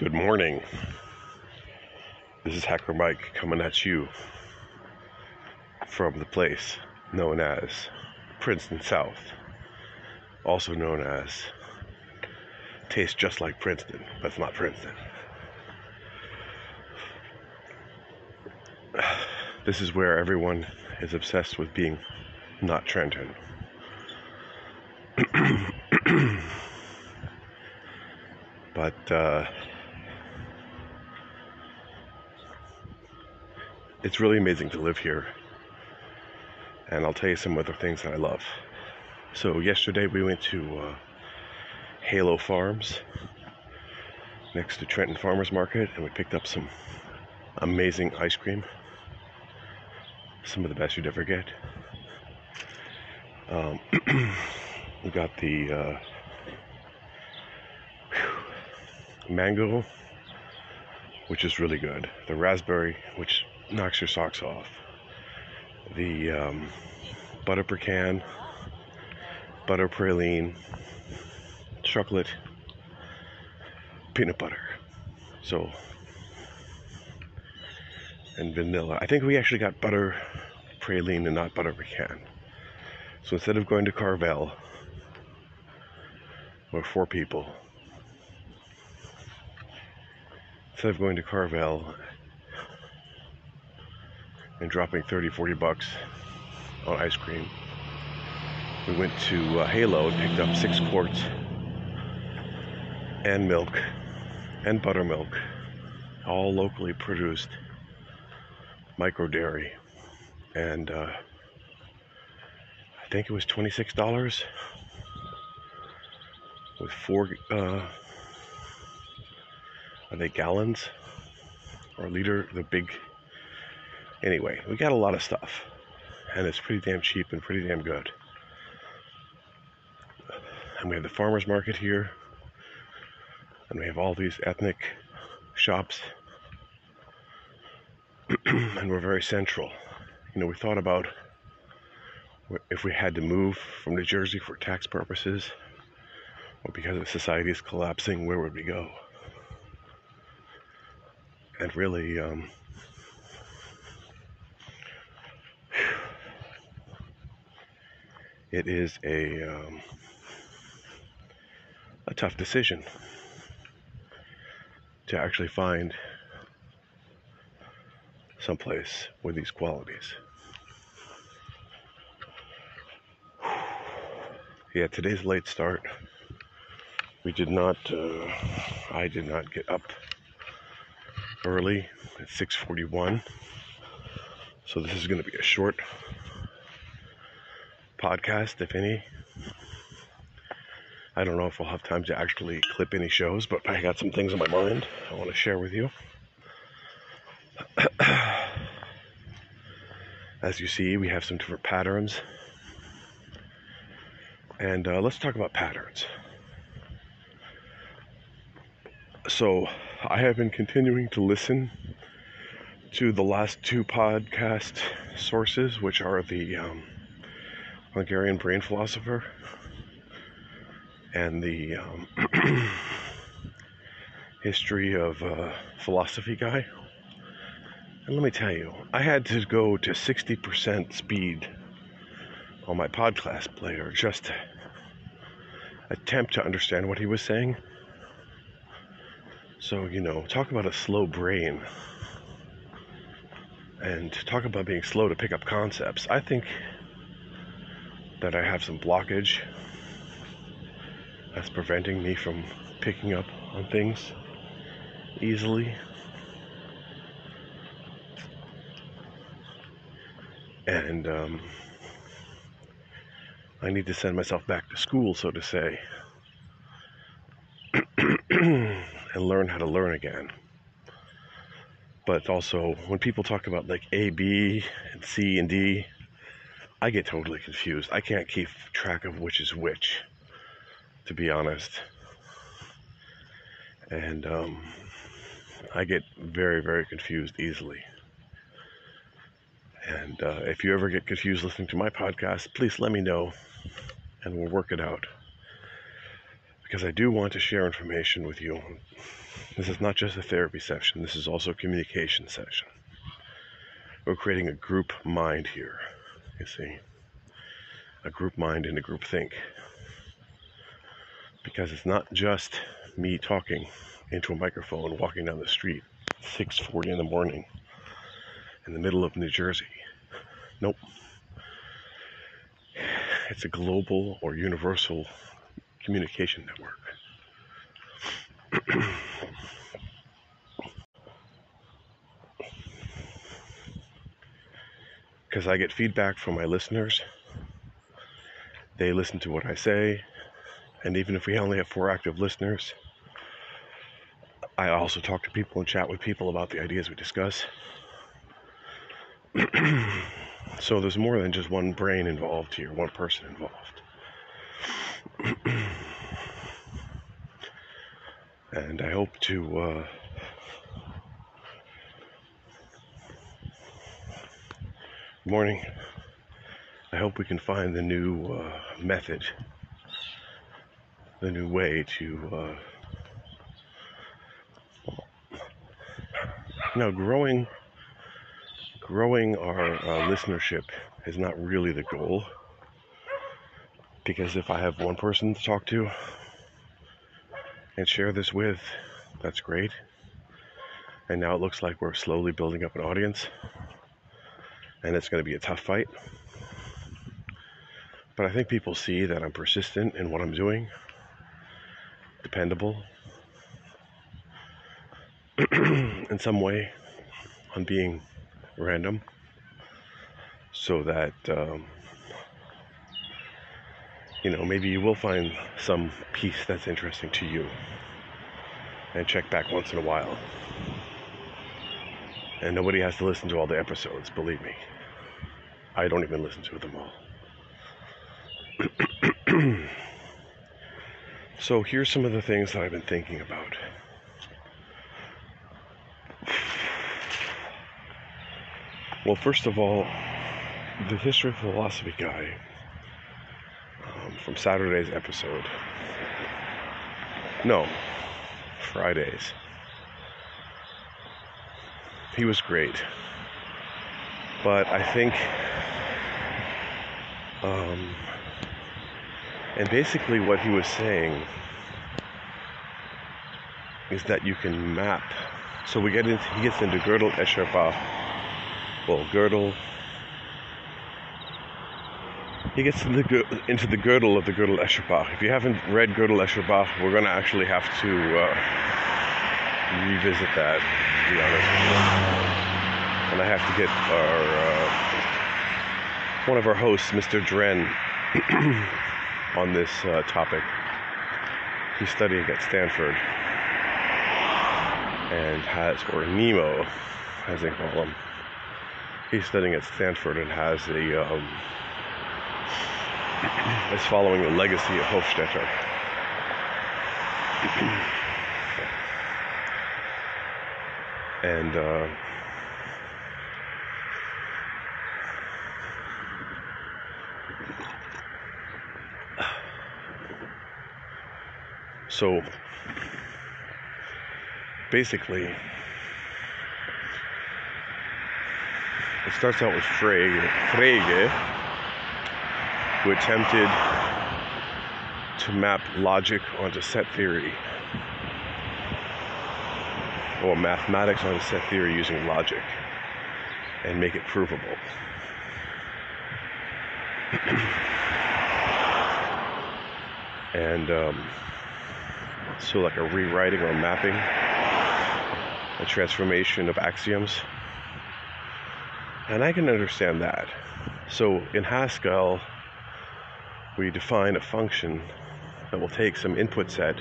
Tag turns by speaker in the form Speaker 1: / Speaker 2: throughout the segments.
Speaker 1: Good morning. This is Hacker Mike coming at you from the place known as Princeton South, also known as tastes just like Princeton, but it's not Princeton. This is where everyone is obsessed with being not Trenton. but uh, it's really amazing to live here. And I'll tell you some other things that I love. So, yesterday we went to uh, Halo Farms next to Trenton Farmers Market and we picked up some amazing ice cream. Some of the best you'd ever get. Um, we got the uh, mango, which is really good. The raspberry, which knocks your socks off. The um, butter pecan, butter praline, chocolate, peanut butter. So, and vanilla. I think we actually got butter praline and not butter pecan. So instead of going to Carvel, we're four people. Instead of going to Carvel and dropping 30, 40 bucks on ice cream, we went to uh, Halo and picked up six quarts and milk and buttermilk, all locally produced micro dairy. And uh, I think it was $26 with four, uh, are they gallons or liter? The big, anyway, we got a lot of stuff and it's pretty damn cheap and pretty damn good. And we have the farmer's market here and we have all these ethnic shops and we're very central. You know, we thought about if we had to move from New Jersey for tax purposes or because the society is collapsing, where would we go? And really, um, it is a um, a tough decision to actually find someplace with these qualities. Yeah, today's late start. We did not. Uh, I did not get up early at 6:41, so this is going to be a short podcast, if any. I don't know if we'll have time to actually clip any shows, but I got some things on my mind I want to share with you. As you see, we have some different patterns. And uh, let's talk about patterns. So, I have been continuing to listen to the last two podcast sources, which are the um, Hungarian brain philosopher and the um, history of uh, philosophy guy. And let me tell you, I had to go to 60% speed on my podcast player just to attempt to understand what he was saying. So, you know, talk about a slow brain and talk about being slow to pick up concepts. I think that I have some blockage that's preventing me from picking up on things easily. And um, I need to send myself back to school, so to say, and learn how to learn again. But also, when people talk about like A, B, and C, and D, I get totally confused. I can't keep track of which is which to be honest. And um, I get very, very confused easily. And uh, if you ever get confused listening to my podcast, please let me know and we'll work it out. Because I do want to share information with you This is not just a therapy session, this is also a communication session. We're creating a group mind here, you see. A group mind and a group think. Because it's not just me talking into a microphone walking down the street 6:40 in the morning in the middle of New Jersey. Nope. It's a global or universal communication network. Because I get feedback from my listeners. They listen to what I say. And even if we only have four active listeners, I also talk to people and chat with people about the ideas we discuss. so there's more than just one brain involved here, one person involved. and I hope to uh, morning. I hope we can find the new uh, method, the new way to. Uh, now, growing, growing our uh, listenership is not really the goal, because if I have one person to talk to and share this with, that's great. And now it looks like we're slowly building up an audience and it's going to be a tough fight. But I think people see that I'm persistent in what I'm doing, dependable in some way on being random, so that, um, you know, maybe you will find some piece that's interesting to you and check back once in a while. And nobody has to listen to all the episodes, believe me. I don't even listen to them all. so here's some of the things that I've been thinking about. Well, first of all, the history of philosophy guy um, from Saturday's episode. No, Fridays. He was great. But I think um, and basically, what he was saying is that you can map. So we get into he gets into Gödel Escher Well, Gödel. He gets into the, into the girdle of the Gödel Escher If you haven't read Gödel Escher we're going to actually have to uh, revisit that. Be honest, and I have to get our. Uh, one of our hosts, Mr. Dren, on this uh, topic. He's studying at Stanford and has, or Nemo, as they call him. He's studying at Stanford and has a, um, is following the legacy of Hofstadter. and uh, So basically, it starts out with Frege, Frege who attempted to map logic onto set theory, or mathematics onto set theory using logic, and make it provable. and um, so, like a rewriting or mapping, a transformation of axioms. And I can understand that. So, in Haskell, we define a function that will take some input set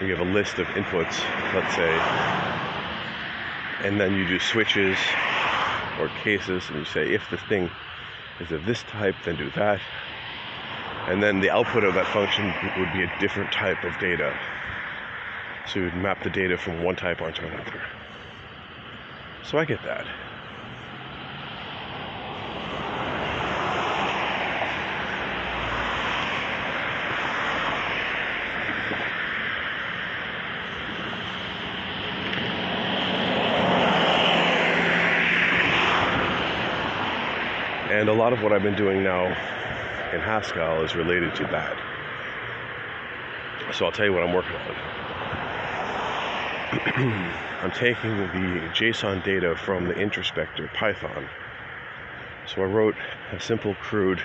Speaker 1: we have a list of inputs, let's say, and then you do switches or cases, and you say if this thing is of this type, then do that, and then the output of that function would be a different type of data. So you'd map the data from one type onto another. So I get that. And a lot of what I've been doing now in Haskell is related to that. So I'll tell you what I'm working on. I'm taking the JSON data from the introspector Python. So I wrote a simple, crude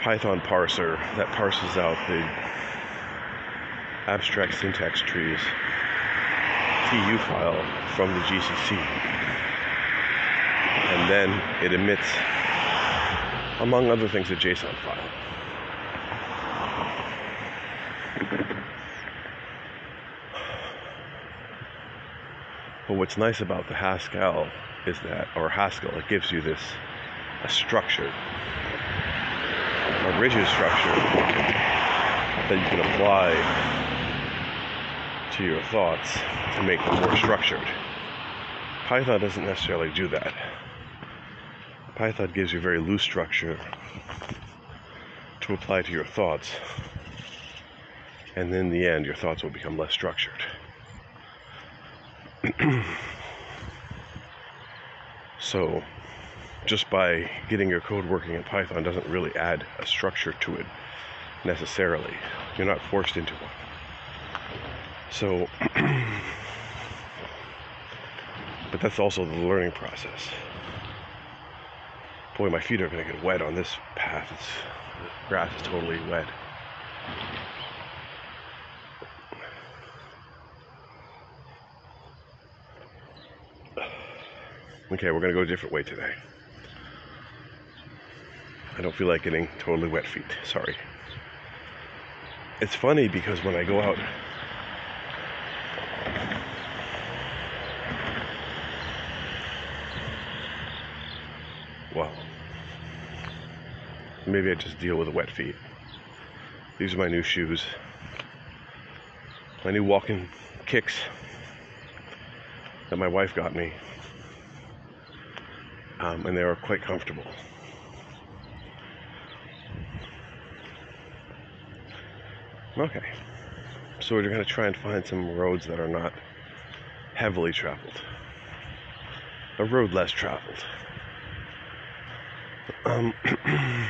Speaker 1: Python parser that parses out the abstract syntax trees TU file from the GCC. Then it emits, among other things, a JSON file. But what's nice about the Haskell is that, or Haskell, it gives you this a structure, a rigid structure that you can apply to your thoughts to make them more structured. Python doesn't necessarily do that. Python gives you very loose structure to apply to your thoughts, and in the end, your thoughts will become less structured. so, just by getting your code working in Python doesn't really add a structure to it necessarily. You're not forced into one. So, but that's also the learning process. Boy, my feet are going to get wet on this path. It's, the grass is totally wet. Okay, we're going to go a different way today. I don't feel like getting totally wet feet. Sorry. It's funny because when I go out well, maybe I just deal with the wet feet. These are my new shoes. My new walking kicks that my wife got me um, and they are quite comfortable. Okay, so we're going to try and find some roads that are not heavily traveled, a road less traveled. Um,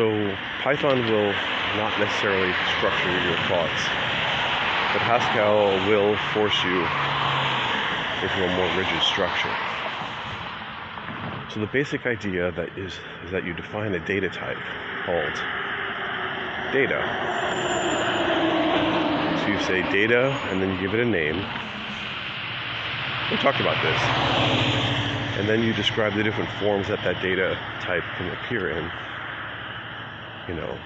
Speaker 1: so Python will not necessarily structure your thoughts but Haskell will force you into a more rigid structure. So the basic idea that is is that you define a data type called data. So you say data and then you give it a name. We talked about this. And then you describe the different forms that that data type can appear in. You know,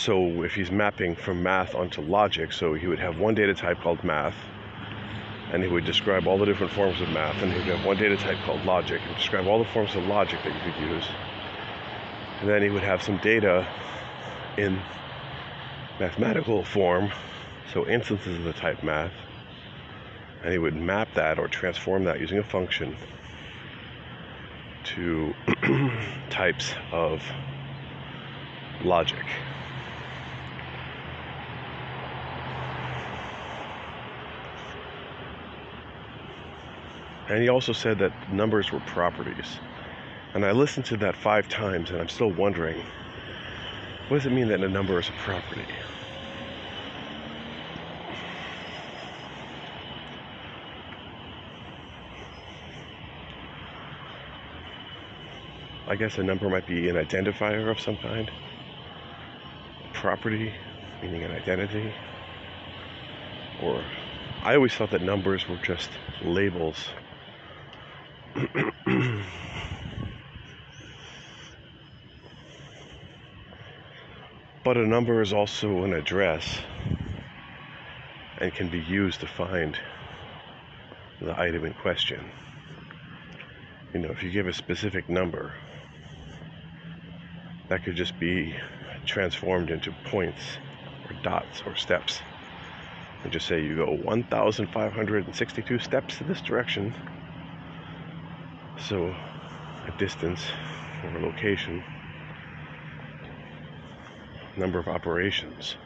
Speaker 1: So if he's mapping from math onto logic, so he would have one data type called math, and he would describe all the different forms of math, and he would have one data type called logic, and describe all the forms of logic that you could use. And then he would have some data in mathematical form, so instances of the type math, and he would map that or transform that using a function to types of logic. And he also said that numbers were properties. And I listened to that five times and I'm still wondering what does it mean that a number is a property? I guess a number might be an identifier of some kind. Property, meaning an identity. Or I always thought that numbers were just labels but a number is also an address and can be used to find the item in question. You know, if you give a specific number, that could just be transformed into points or dots or steps. And just say you go 1,562 steps in this direction so, a distance or a location, number of operations.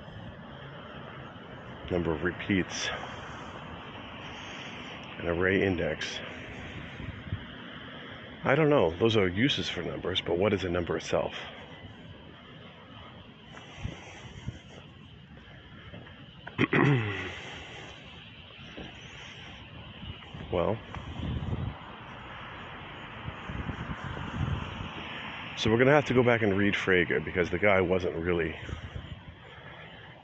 Speaker 1: number of repeats, an array index. I don't know. Those are uses for numbers, but what is a number itself? Well, so we're going to have to go back and read Frege because the guy wasn't really.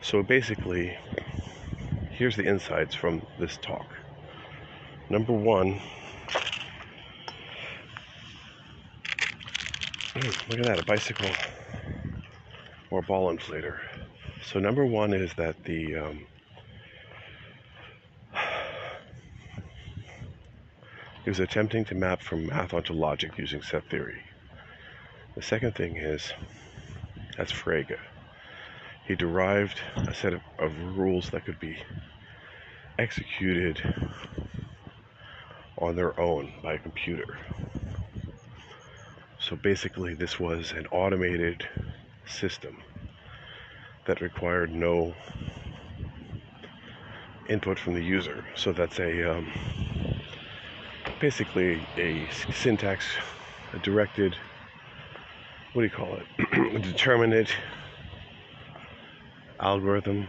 Speaker 1: So basically, here's the insights from this talk. Number one, look at that, a bicycle or a ball inflator. So number one is that the um, he was attempting to map from math onto logic using set theory. The second thing is that's Frege. He derived a set of, of rules that could be executed on their own by a computer. So basically, this was an automated system that required no input from the user. So that's a um, basically a syntax, a directed, what do you call it? a determinate algorithm.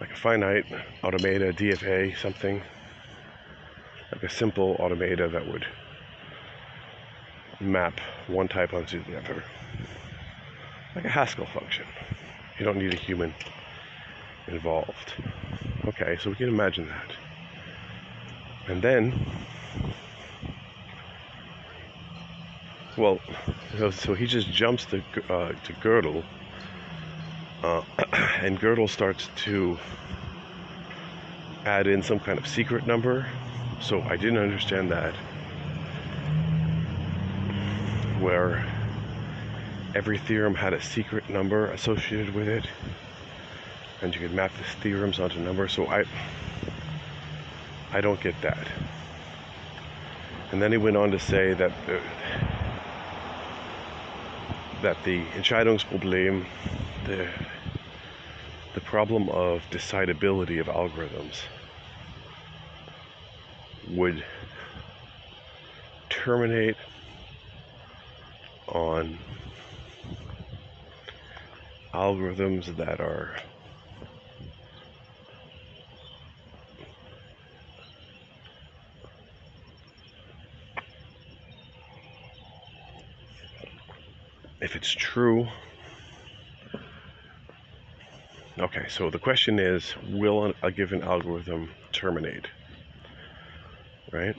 Speaker 1: Like a finite automata, DFA, something. Like a simple automata that would map one type onto the other. Like a Haskell function. You don't need a human involved. Okay, so we can imagine that. And then, well, so, he just jumps to, uh, to Gödel, uh, and Gödel starts to add in some kind of secret number. So I didn't understand that where every theorem had a secret number associated with it and you could map the theorems onto numbers. So I I don't get that. And then he went on to say that the, that the Entscheidungsproblem the the problem of decidability of algorithms would terminate on algorithms that are if it's true. Okay so the question is will a given algorithm terminate? Right?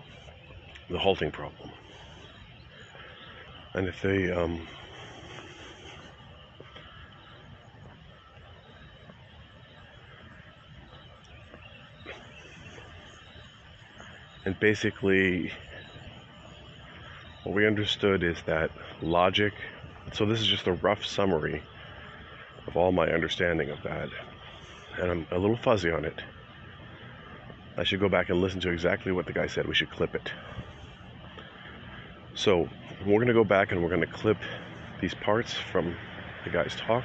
Speaker 1: The halting problem. And if they um, and basically what we understood is that logic so this is just a rough summary of all my understanding of that and i'm a little fuzzy on it i should go back and listen to exactly what the guy said we should clip it so we're going to go back and we're going to clip these parts from the guy's talk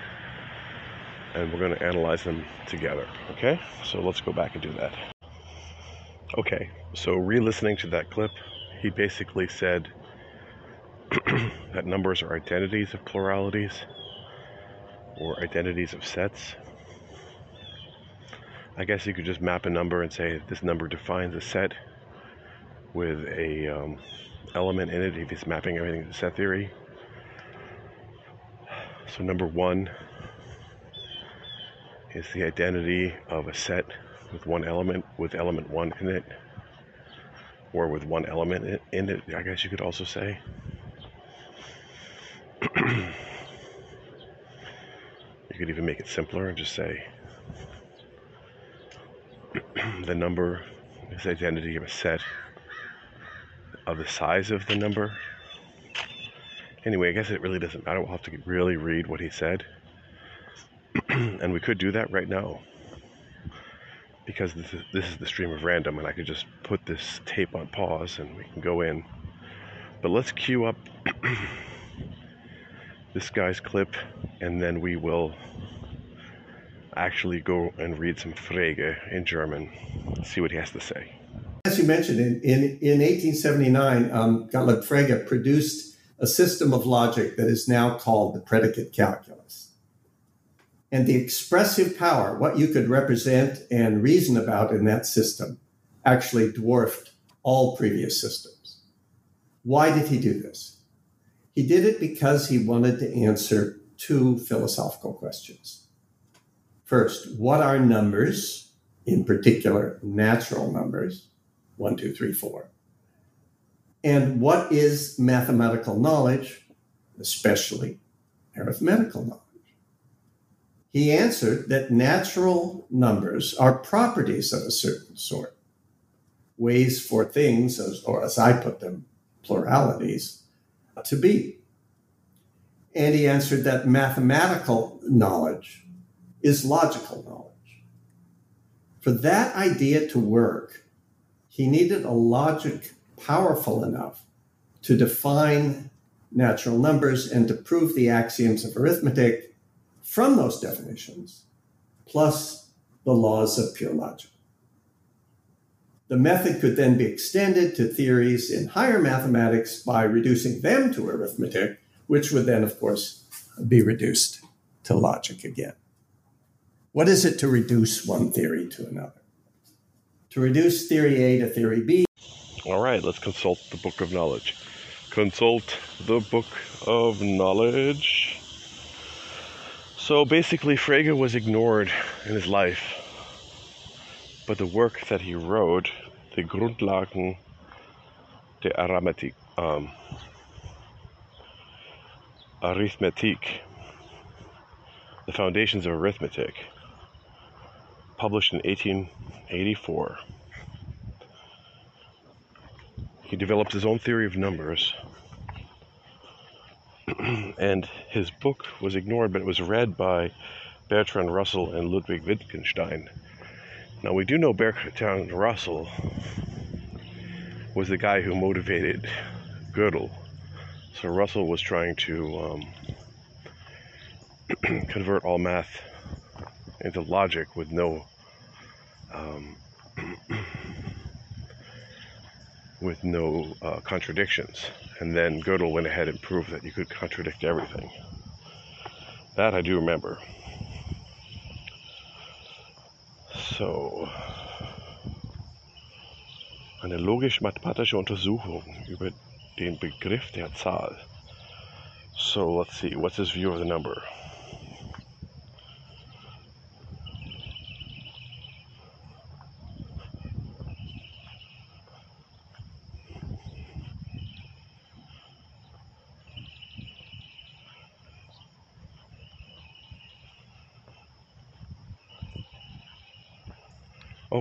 Speaker 1: and we're going to analyze them together. Okay? So let's go back and do that. Okay, so re listening to that clip, he basically said that numbers are identities of pluralities or identities of sets. I guess you could just map a number and say this number defines a set with a um, element in it if it's mapping everything to set theory. So number one is the identity of a set with one element with element one in it or with one element in it I guess you could also say you could even make it simpler and just say the number is the identity of a set of the size of the number. Anyway, I guess it really doesn't matter. We'll have to really read what he said. and we could do that right now. Because this is, this is the stream of random, and I could just put this tape on pause and we can go in. But let's queue up this guy's clip, and then we will actually go and read some Frege in German, see what he has to say.
Speaker 2: As you mentioned, in, in, in 1879, um, Gottlob Frege produced a system of logic that is now called the predicate calculus. And the expressive power, what you could represent and reason about in that system, actually dwarfed all previous systems. Why did he do this? He did it because he wanted to answer two philosophical questions. First, what are numbers, in particular natural numbers, one, two, three, four? And what is mathematical knowledge, especially arithmetical knowledge? He answered that natural numbers are properties of a certain sort, ways for things, or as I put them, pluralities, to be. And he answered that mathematical knowledge is logical knowledge. For that idea to work, he needed a logic powerful enough to define natural numbers and to prove the axioms of arithmetic from those definitions, plus the laws of pure logic. The method could then be extended to theories in higher mathematics by reducing them to arithmetic, which would then, of course, be reduced to logic again. What is it to reduce one theory to another? To reduce theory A to theory B.
Speaker 1: All right, let's consult the book of knowledge. Consult the book of knowledge. So basically, Frege was ignored in his life, but the work that he wrote, the Grundlagen der Arithmetik, um, Arithmetik, the foundations of arithmetic, published in 1884. He developed his own theory of numbers, and his book was ignored, but it was read by Bertrand Russell and Ludwig Wittgenstein. Now, we do know Bertrand Russell was the guy who motivated Gödel. So, Russell was trying to um, convert all math into logic with no um, with no uh, contradictions. And then Gödel went ahead and proved that you could contradict everything. That I do remember. So, eine logisch-mathematische Untersuchung über den Begriff der Zahl. So let's see, what's his view of the number?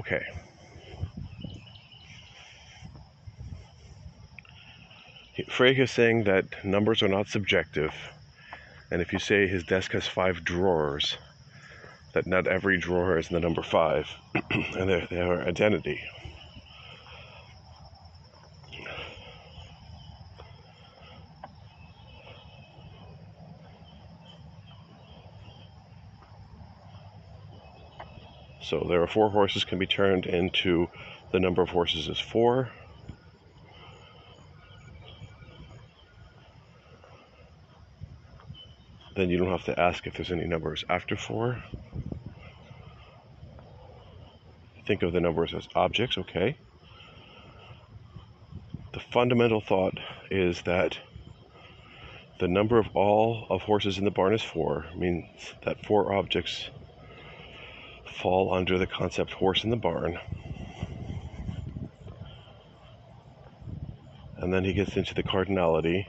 Speaker 1: Okay. Frege is saying that numbers are not subjective, and if you say his desk has five drawers, that not every drawer is the number five, and they're, they're identity. So there are four horses can be turned into the number of horses is four. Then you don't have to ask if there's any numbers after four. Think of the numbers as objects, okay? The fundamental thought is that the number of all of horses in the barn is four, means that four objects fall under the concept horse in the barn. And then he gets into the cardinality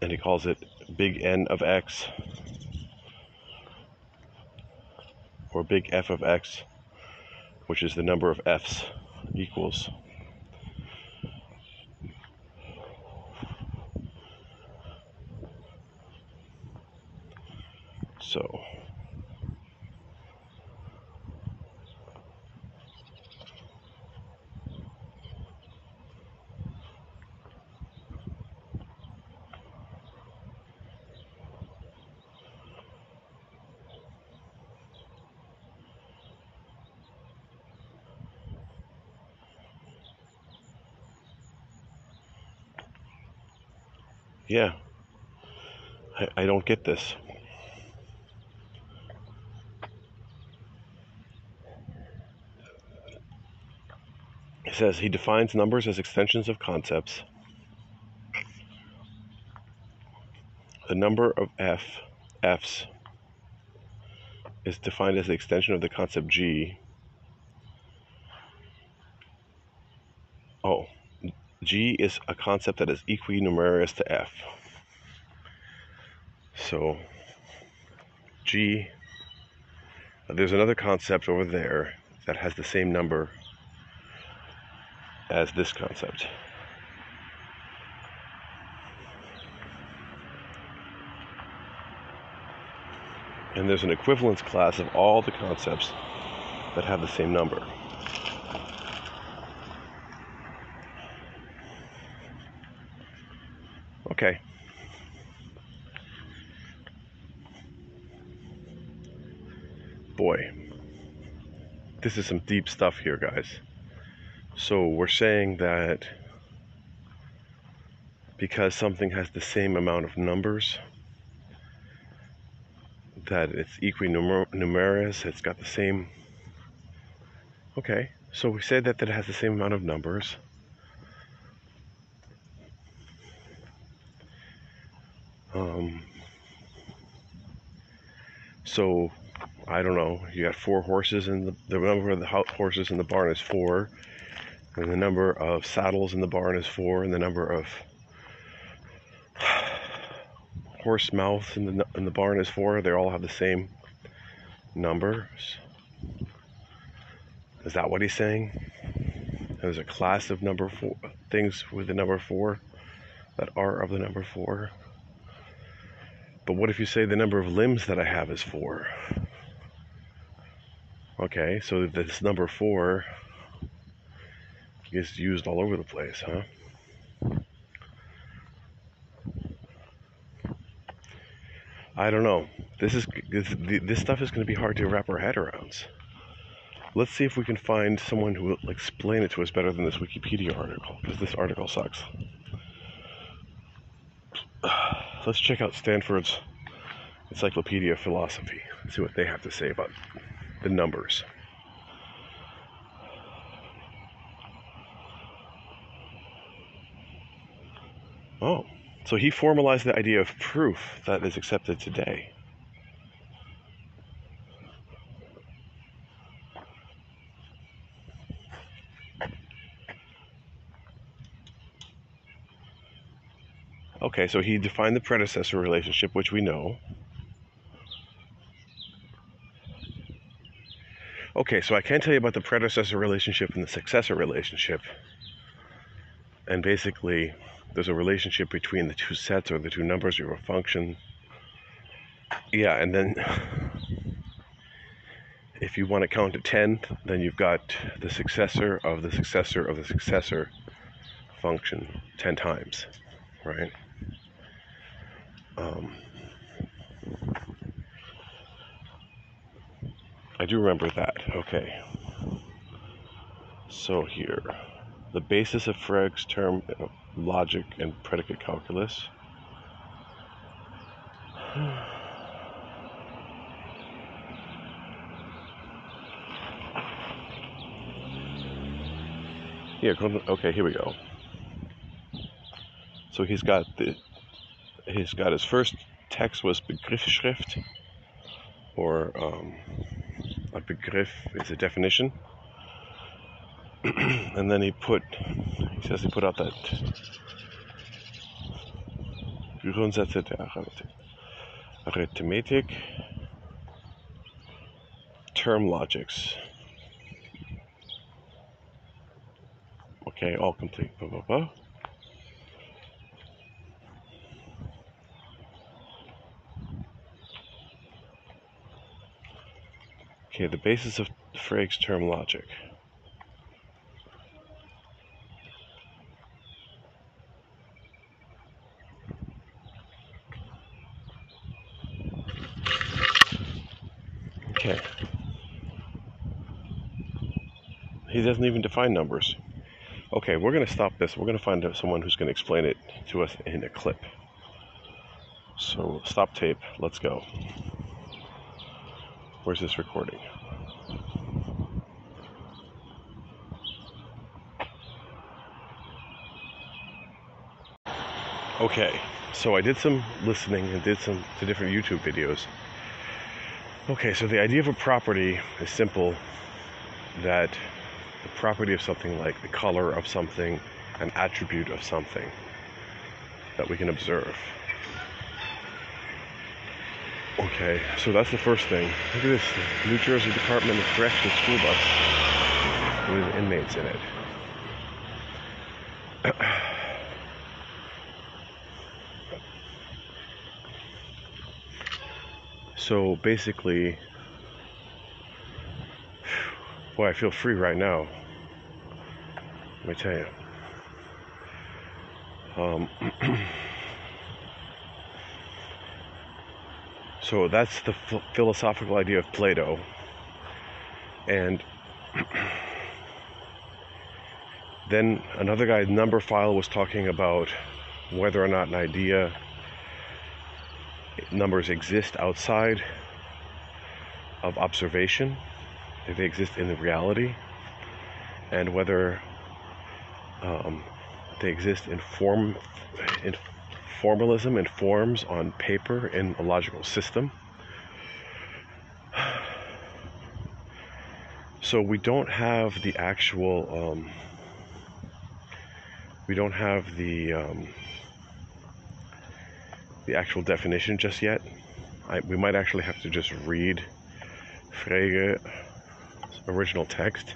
Speaker 1: and he calls it big N of X or big F of X, which is the number of F's equals. So Yeah. I, I don't get this. He says he defines numbers as extensions of concepts. The number of f f's is defined as the extension of the concept g. Oh, g is a concept that is equinumerous to f. So, g, there's another concept over there that has the same number as this concept. And there's an equivalence class of all the concepts that have the same number. Okay. Boy, this is some deep stuff here, guys. So we're saying that because something has the same amount of numbers, that it's equinumerous, it's got the same. Okay, so we say that, that it has the same amount of numbers. So I don't know. You got four horses, and the, the number of the horses in the barn is four, and the number of saddles in the barn is four, and the number of horse mouths in the in the barn is four. They all have the same numbers. Is that what he's saying? There's a class of number four things with the number four that are of the number four. But what if you say the number of limbs that I have is four? Okay, so this number four is used all over the place, huh? I don't know. This is this, this stuff is going to be hard to wrap our head around. Let's see if we can find someone who will explain it to us better than this Wikipedia article, because this article sucks. Let's check out Stanford's Encyclopedia of Philosophy see what they have to say about the numbers. Oh, so he formalized the idea of proof that is accepted today. Okay, so he defined the predecessor relationship, which we know. Okay, so I can tell you about the predecessor relationship and the successor relationship. And basically, there's a relationship between the two sets or the two numbers of a function. Yeah, and then if you want to count to 10, then you've got the successor of the successor of the successor function 10 times, right? Um, I do remember that. Okay. So here, the basis of Frege's term uh, logic and predicate calculus. Here, okay, here we go. So he's got the, he's got his first text was Begriffsschrift, or um, a begriff is a definition. and then he put, he says he put out that Grundsätze der Arithmetic, term logics. Okay, all complete. Blah, blah, blah. Okay, the basis of Frege's term logic. Okay. He doesn't even define numbers. Okay, we're going to stop this. We're going to find someone who's going to explain it to us in a clip. So, stop tape, let's go. Where's this recording? Okay, so I did some listening and did some to different YouTube videos. Okay, so the idea of a property is simple that the property of something like the color of something, an attribute of something that we can observe. Okay, so that's the first thing. Look at this New Jersey Department of Corrections school bus with inmates in it. So basically, boy, I feel free right now. Let me tell you. Um, so that's the philosophical idea of Plato. And then another guy, Numberphile, was talking about whether or not an idea numbers exist outside of observation, if they exist in the reality, and whether um, they exist in form, in formalism and forms on paper in a logical system. So we don't have the actual, um, we don't have the um, the actual definition just yet. I, we might actually have to just read Frege's original text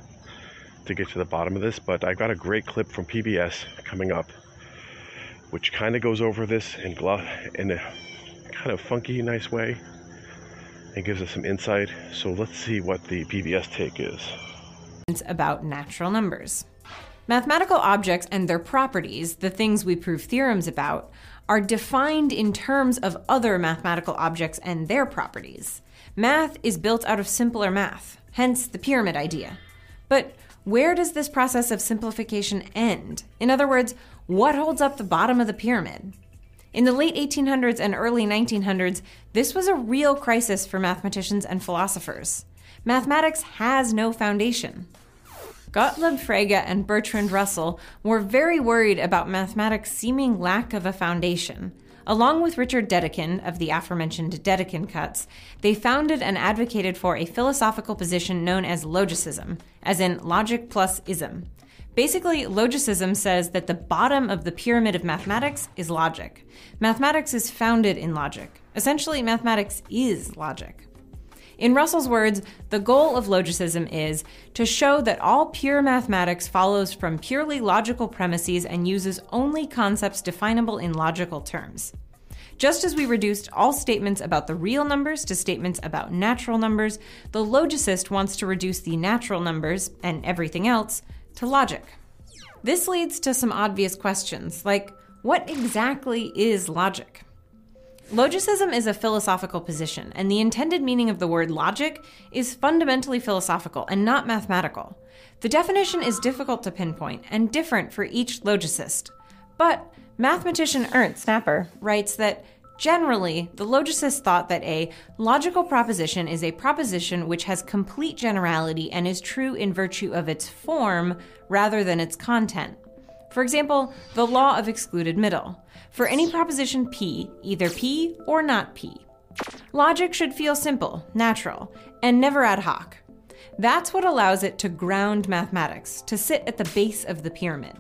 Speaker 1: to get to the bottom of this, but I got a great clip from PBS coming up, which kind of goes over this in, in a kind of funky, nice way and gives us some insight. So let's see what the PBS take is.
Speaker 3: It's About natural numbers. Mathematical objects and their properties, the things we prove theorems about, are defined in terms of other mathematical objects and their properties. Math is built out of simpler math, hence the pyramid idea. But where does this process of simplification end? In other words, what holds up the bottom of the pyramid? In the late 1800s and early 1900s, this was a real crisis for mathematicians and philosophers. Mathematics has no foundation. Gottlob Frege and Bertrand Russell were very worried about mathematics' seeming lack of a foundation. Along with Richard Dedekind of the aforementioned Dedekind cuts, they founded and advocated for a philosophical position known as logicism, as in logic plus ism. Basically, logicism says that the bottom of the pyramid of mathematics is logic. Mathematics is founded in logic. Essentially, mathematics is logic. In Russell's words, the goal of logicism is to show that all pure mathematics follows from purely logical premises and uses only concepts definable in logical terms. Just as we reduced all statements about the real numbers to statements about natural numbers, the logicist wants to reduce the natural numbers, and everything else, to logic. This leads to some obvious questions, like what exactly is logic? Logicism is a philosophical position, and the intended meaning of the word logic is fundamentally philosophical and not mathematical. The definition is difficult to pinpoint and different for each logicist. But mathematician Ernst Snapper writes that generally, the logicist thought that a logical proposition is a proposition which has complete generality and is true in virtue of its form rather than its content. For example, the law of excluded middle for any proposition P, either P or not P. Logic should feel simple, natural, and never ad hoc. That's what allows it to ground mathematics, to sit at the base of the pyramid.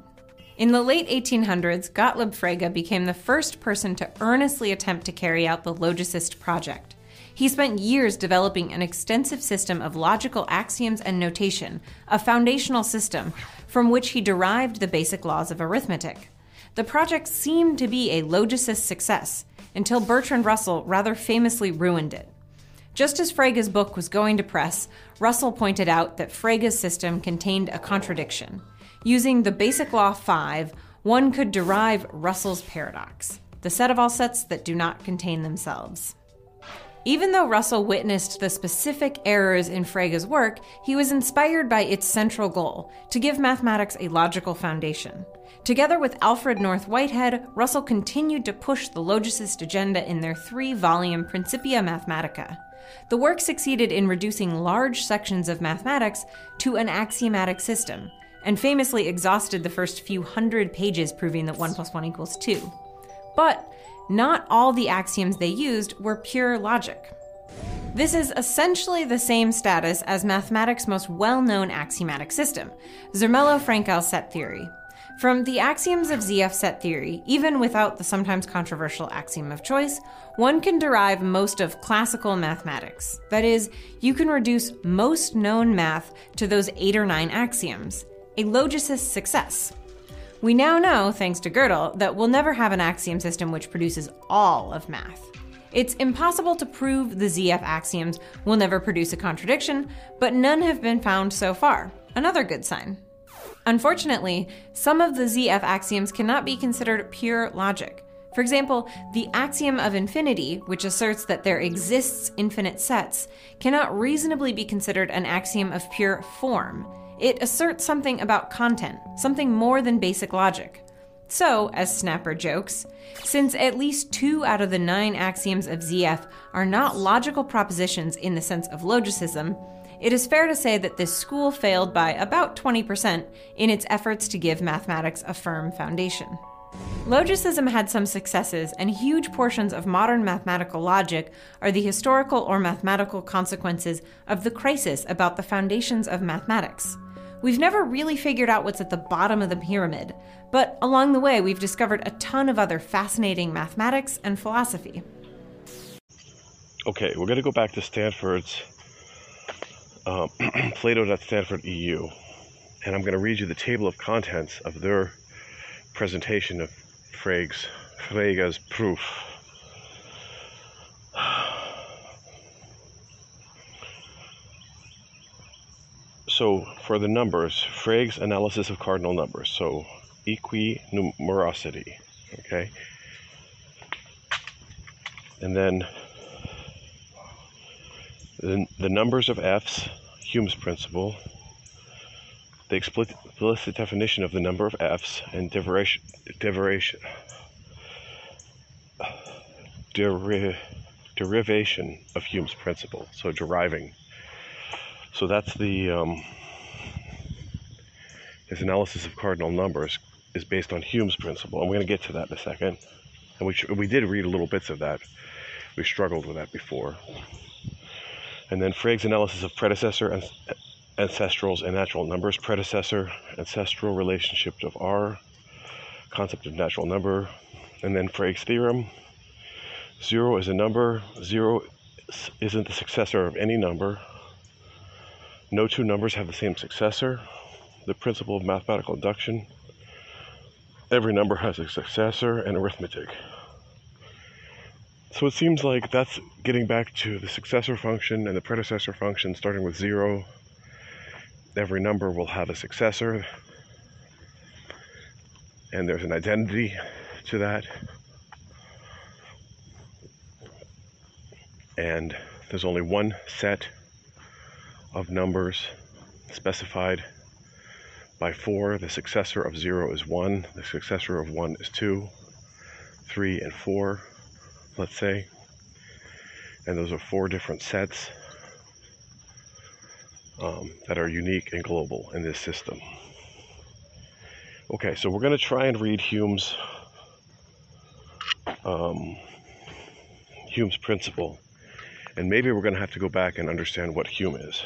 Speaker 3: In the late 1800s, Gottlob Frege became the first person to earnestly attempt to carry out the logicist project. He spent years developing an extensive system of logical axioms and notation, a foundational system from which he derived the basic laws of arithmetic. The project seemed to be a logicist success until Bertrand Russell rather famously ruined it. Just as Frege's book was going to press, Russell pointed out that Frege's system contained a contradiction. Using the basic law 5, one could derive Russell's paradox, the set of all sets that do not contain themselves. Even though Russell witnessed the specific errors in Frege's work, he was inspired by its central goal to give mathematics a logical foundation. Together with Alfred North Whitehead, Russell continued to push the logicist agenda in their three volume Principia Mathematica. The work succeeded in reducing large sections of mathematics to an axiomatic system, and famously exhausted the first few hundred pages proving that 1 plus 1 equals 2. But not all the axioms they used were pure logic. This is essentially the same status as mathematics' most well known axiomatic system, Zermelo Fraenkel set theory. From the axioms of ZF set theory, even without the sometimes controversial axiom of choice, one can derive most of classical mathematics. That is, you can reduce most known math to those eight or nine axioms, a logicist success. We now know, thanks to Gödel, that we'll never have an axiom system which produces all of math. It's impossible to prove the ZF axioms will never produce a contradiction, but none have been found so far. Another good sign. Unfortunately, some of the ZF axioms cannot be considered pure logic. For example, the axiom of infinity, which asserts that there exists infinite sets, cannot reasonably be considered an axiom of pure form. It asserts something about content, something more than basic logic. So, as Snapper jokes, since at least two out of the nine axioms of ZF are not logical propositions in the sense of logicism, it is fair to say that this school failed by about 20% in its efforts to give mathematics a firm foundation. Logicism had some successes, and huge portions of modern mathematical logic are the historical or mathematical consequences of the crisis about the foundations of mathematics. We've never really figured out what's at the bottom of the pyramid, but along the way, we've discovered a ton of other fascinating mathematics and philosophy.
Speaker 1: Okay, we're going to go back to Stanford's uh, Plato.Stanford EU, and I'm going to read you the table of contents of their presentation of Frege's, Frege's proof. So, for the numbers, Frege's analysis of cardinal numbers. So, equinumerosity, okay? And then the, the numbers of f's, Hume's principle, the explicit definition of the number of f's, and derivation, derivation, derivation of Hume's principle. So deriving. So that's the um, his analysis of cardinal numbers is based on Hume's principle, and we're going to get to that in a second. And we we did read little bits of that. We struggled with that before. And then Frege's analysis of predecessor and ancestrals and natural numbers, predecessor ancestral relationship of R, concept of natural number, and then Frege's theorem. Zero is a number, zero isn't the successor of any number. No two numbers have the same successor. The principle of mathematical induction. Every number has a successor and arithmetic. So it seems like that's getting back to the successor function and the predecessor function starting with zero. Every number will have a successor, and there's an identity to that. And there's only one set of numbers specified by four. The successor of zero is one, the successor of one is two, three, and four let's say. And those are four different sets um, that are unique and global in this system. Okay, so we're going to try and read Hume's um, Hume's principle, and maybe we're going to have to go back and understand what Hume is.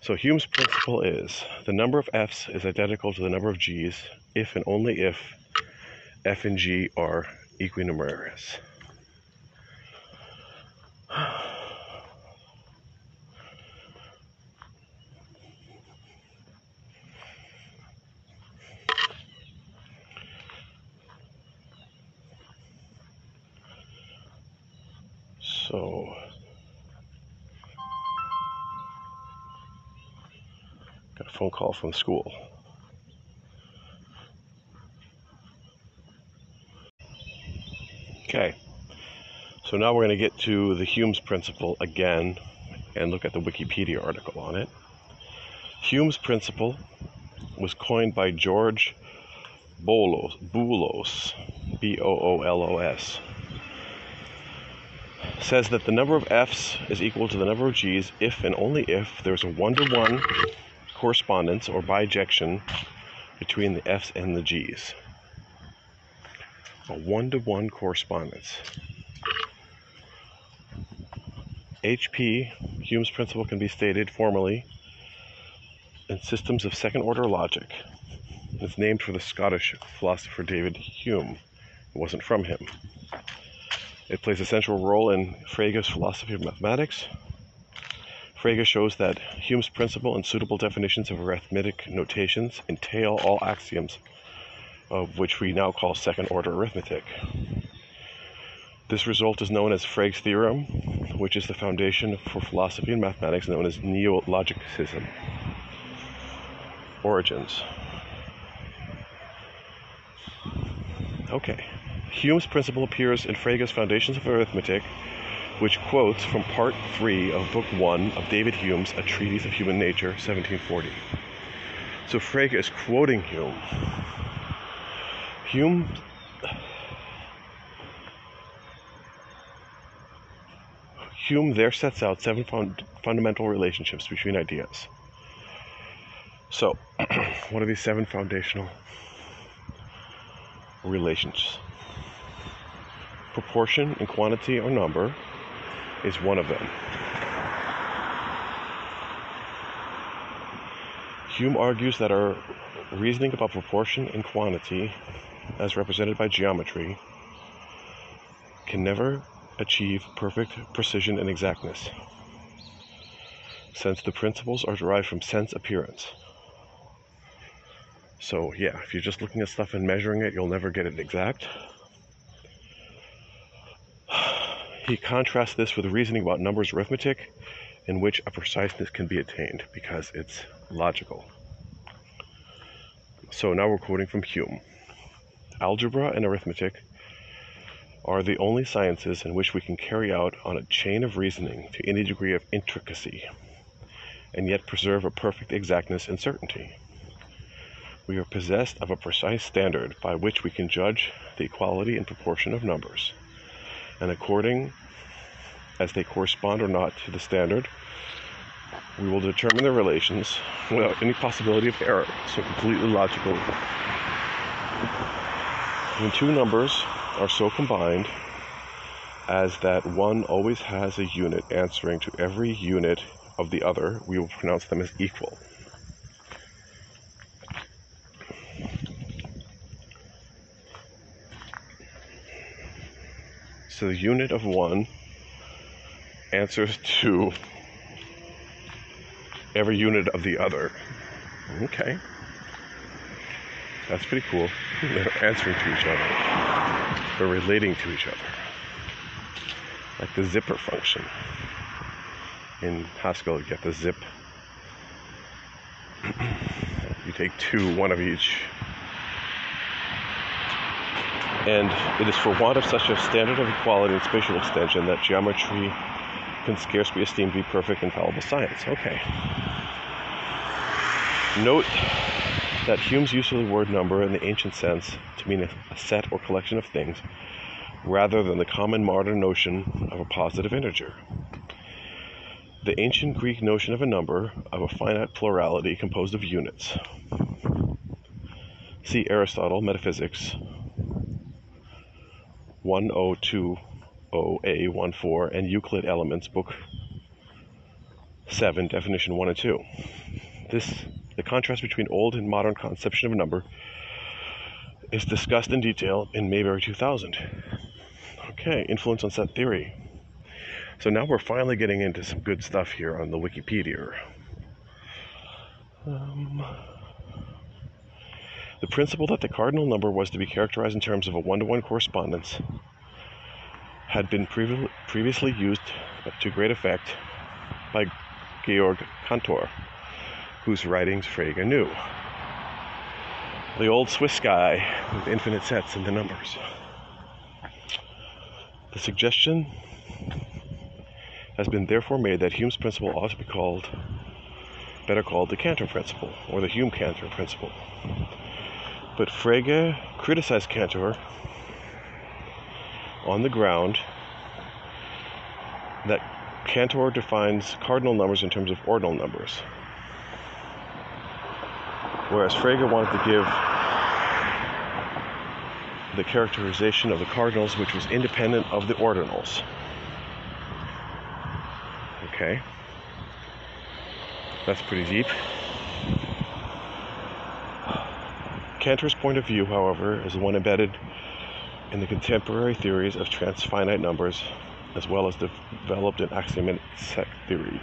Speaker 1: So Hume's principle is the number of f's is identical to the number of g's if and only if f and g are equinumerous. So got a phone call from school. Okay. So now we're going to get to the Hume's principle again and look at the Wikipedia article on it. Hume's principle was coined by George Bolos, Boolos, B O O L O S. Says that the number of F's is equal to the number of G's if and only if there's a one to one correspondence or bijection between the F's and the G's. A one to one correspondence. HP, Hume's principle, can be stated formally in systems of second order logic. It's named for the Scottish philosopher David Hume. It wasn't from him. It plays a central role in Frege's philosophy of mathematics. Frege shows that Hume's principle and suitable definitions of arithmetic notations entail all axioms of which we now call second order arithmetic. This result is known as Frege's theorem, which is the foundation for philosophy and mathematics known as neologicism. Origins. Okay. Hume's principle appears in Frege's Foundations of Arithmetic, which quotes from Part 3 of Book 1 of David Hume's A Treatise of Human Nature, 1740. So Frege is quoting Hume. Hume Hume there sets out seven fund, fundamental relationships between ideas. So, what are these seven foundational relations? Proportion and quantity or number is one of them. Hume argues that our reasoning about proportion and quantity, as represented by geometry, can never achieve perfect precision and exactness, since the principles are derived from sense appearance. So, yeah, if you're just looking at stuff and measuring it, you'll never get it exact. He contrasts this with reasoning about numbers arithmetic, in which a preciseness can be attained because it's logical. So now we're quoting from Hume. Algebra and arithmetic are the only sciences in which we can carry out on a chain of reasoning to any degree of intricacy, and yet preserve a perfect exactness and certainty. We are possessed of a precise standard by which we can judge the equality and proportion of numbers, and according as they correspond or not to the standard, we will determine their relations without any possibility of error, so completely logical. When two numbers are so combined as that one always has a unit answering to every unit of the other, we will pronounce them as equal. So the unit of one answers to every unit of the other. Okay. That's pretty cool. They're answering to each other. They're relating to each other. Like the zipper function. In Haskell, you get the zip. you take two, one of each. And it is for want of such a standard of equality and spatial extension that geometry can scarce be esteemed to be perfect infallible science. Okay. Note that Hume's use of the word number in the ancient sense to mean a set or collection of things rather than the common modern notion of a positive integer. The ancient Greek notion of a number of a finite plurality composed of units. See Aristotle, Metaphysics 1020A14 and Euclid Elements, Book 7, Definition 1 and 2. This the contrast between old and modern conception of a number is discussed in detail in Mayberry 2000. Okay, influence on set theory. So now we're finally getting into some good stuff here on the Wikipedia. Um, the principle that the cardinal number was to be characterized in terms of a one to one correspondence had been previ- previously used to great effect by Georg Cantor whose writings Frege knew. The old Swiss guy with infinite sets and the numbers. The suggestion has been therefore made that Hume's principle ought to be called, better called the Cantor principle, or the Hume-Cantor principle. But Frege criticized Cantor on the ground that Cantor defines cardinal numbers in terms of ordinal numbers, whereas Frege wanted to give the characterization of the cardinals which was independent of the ordinals. Okay. That's pretty deep. Cantor's point of view, however, is one embedded in the contemporary theories of transfinite numbers as well as developed in axiomatic set theory.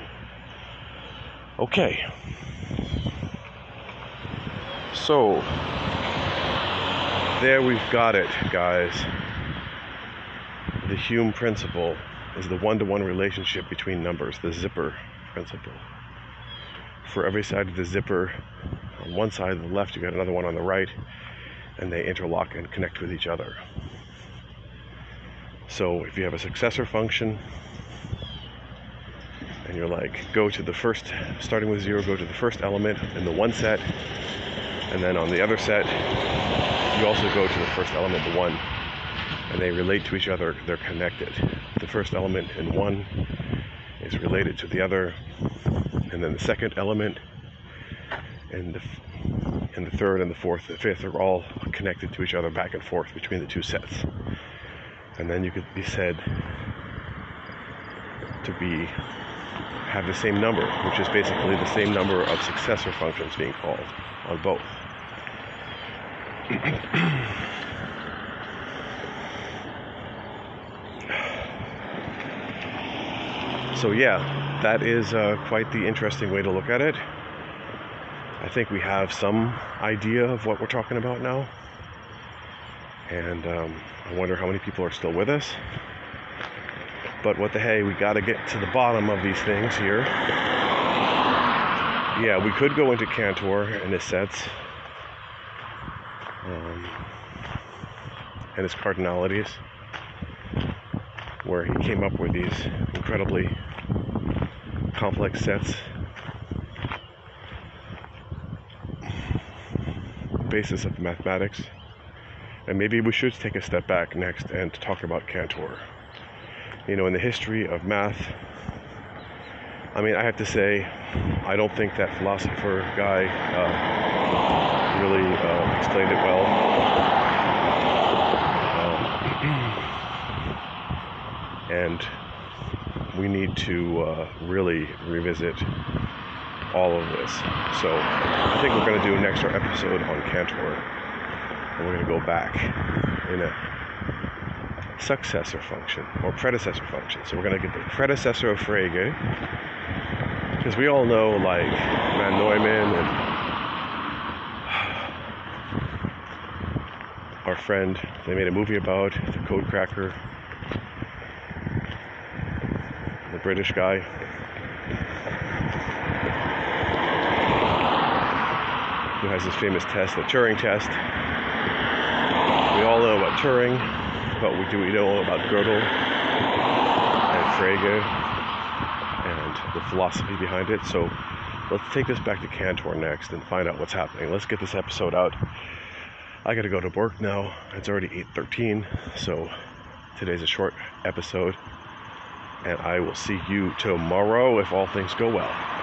Speaker 1: Okay. So, there we've got it, guys. The Hume principle is the one to one relationship between numbers, the zipper principle. For every side of the zipper, on one side of the left, you got another one on the right, and they interlock and connect with each other. So if you have a successor function, and you're like, go to the first, starting with zero, go to the first element in the one set, and then on the other set, you also go to the first element, the one, and they relate to each other, they're connected. The first element in one is related to the other, and then the second element and the, and the third and the fourth, and the fifth are all connected to each other back and forth between the two sets. And then you could be said to be have the same number, which is basically the same number of successor functions being called on both. so yeah, that is uh, quite the interesting way to look at it. I think we have some idea of what we're talking about now. And um, I wonder how many people are still with us. But what the hey, we got to get to the bottom of these things here. Yeah, we could go into Cantor in his sets um, and his cardinalities, where he came up with these incredibly complex sets. Basis of mathematics. And maybe we should take a step back next and talk about Cantor. You know, in the history of math, I mean, I have to say, I don't think that philosopher guy uh, really uh, explained it well. Um, and we need to uh, really revisit all of this. So I think we're going to do an extra episode on Cantor, and we're going to go back in a successor function or predecessor function. So we're going to get the predecessor of Frege, because we all know like von Neumann and our friend. They made a movie about the code cracker, the British guy. Who has this famous test, the Turing test. We all know about Turing, but we do we know about Gödel and Frege and the philosophy behind it. So let's take this back to Cantor next and find out what's happening. Let's get this episode out. I gotta go to work now. It's already 8:13, so today's a short episode, and I will see you tomorrow if all things go well.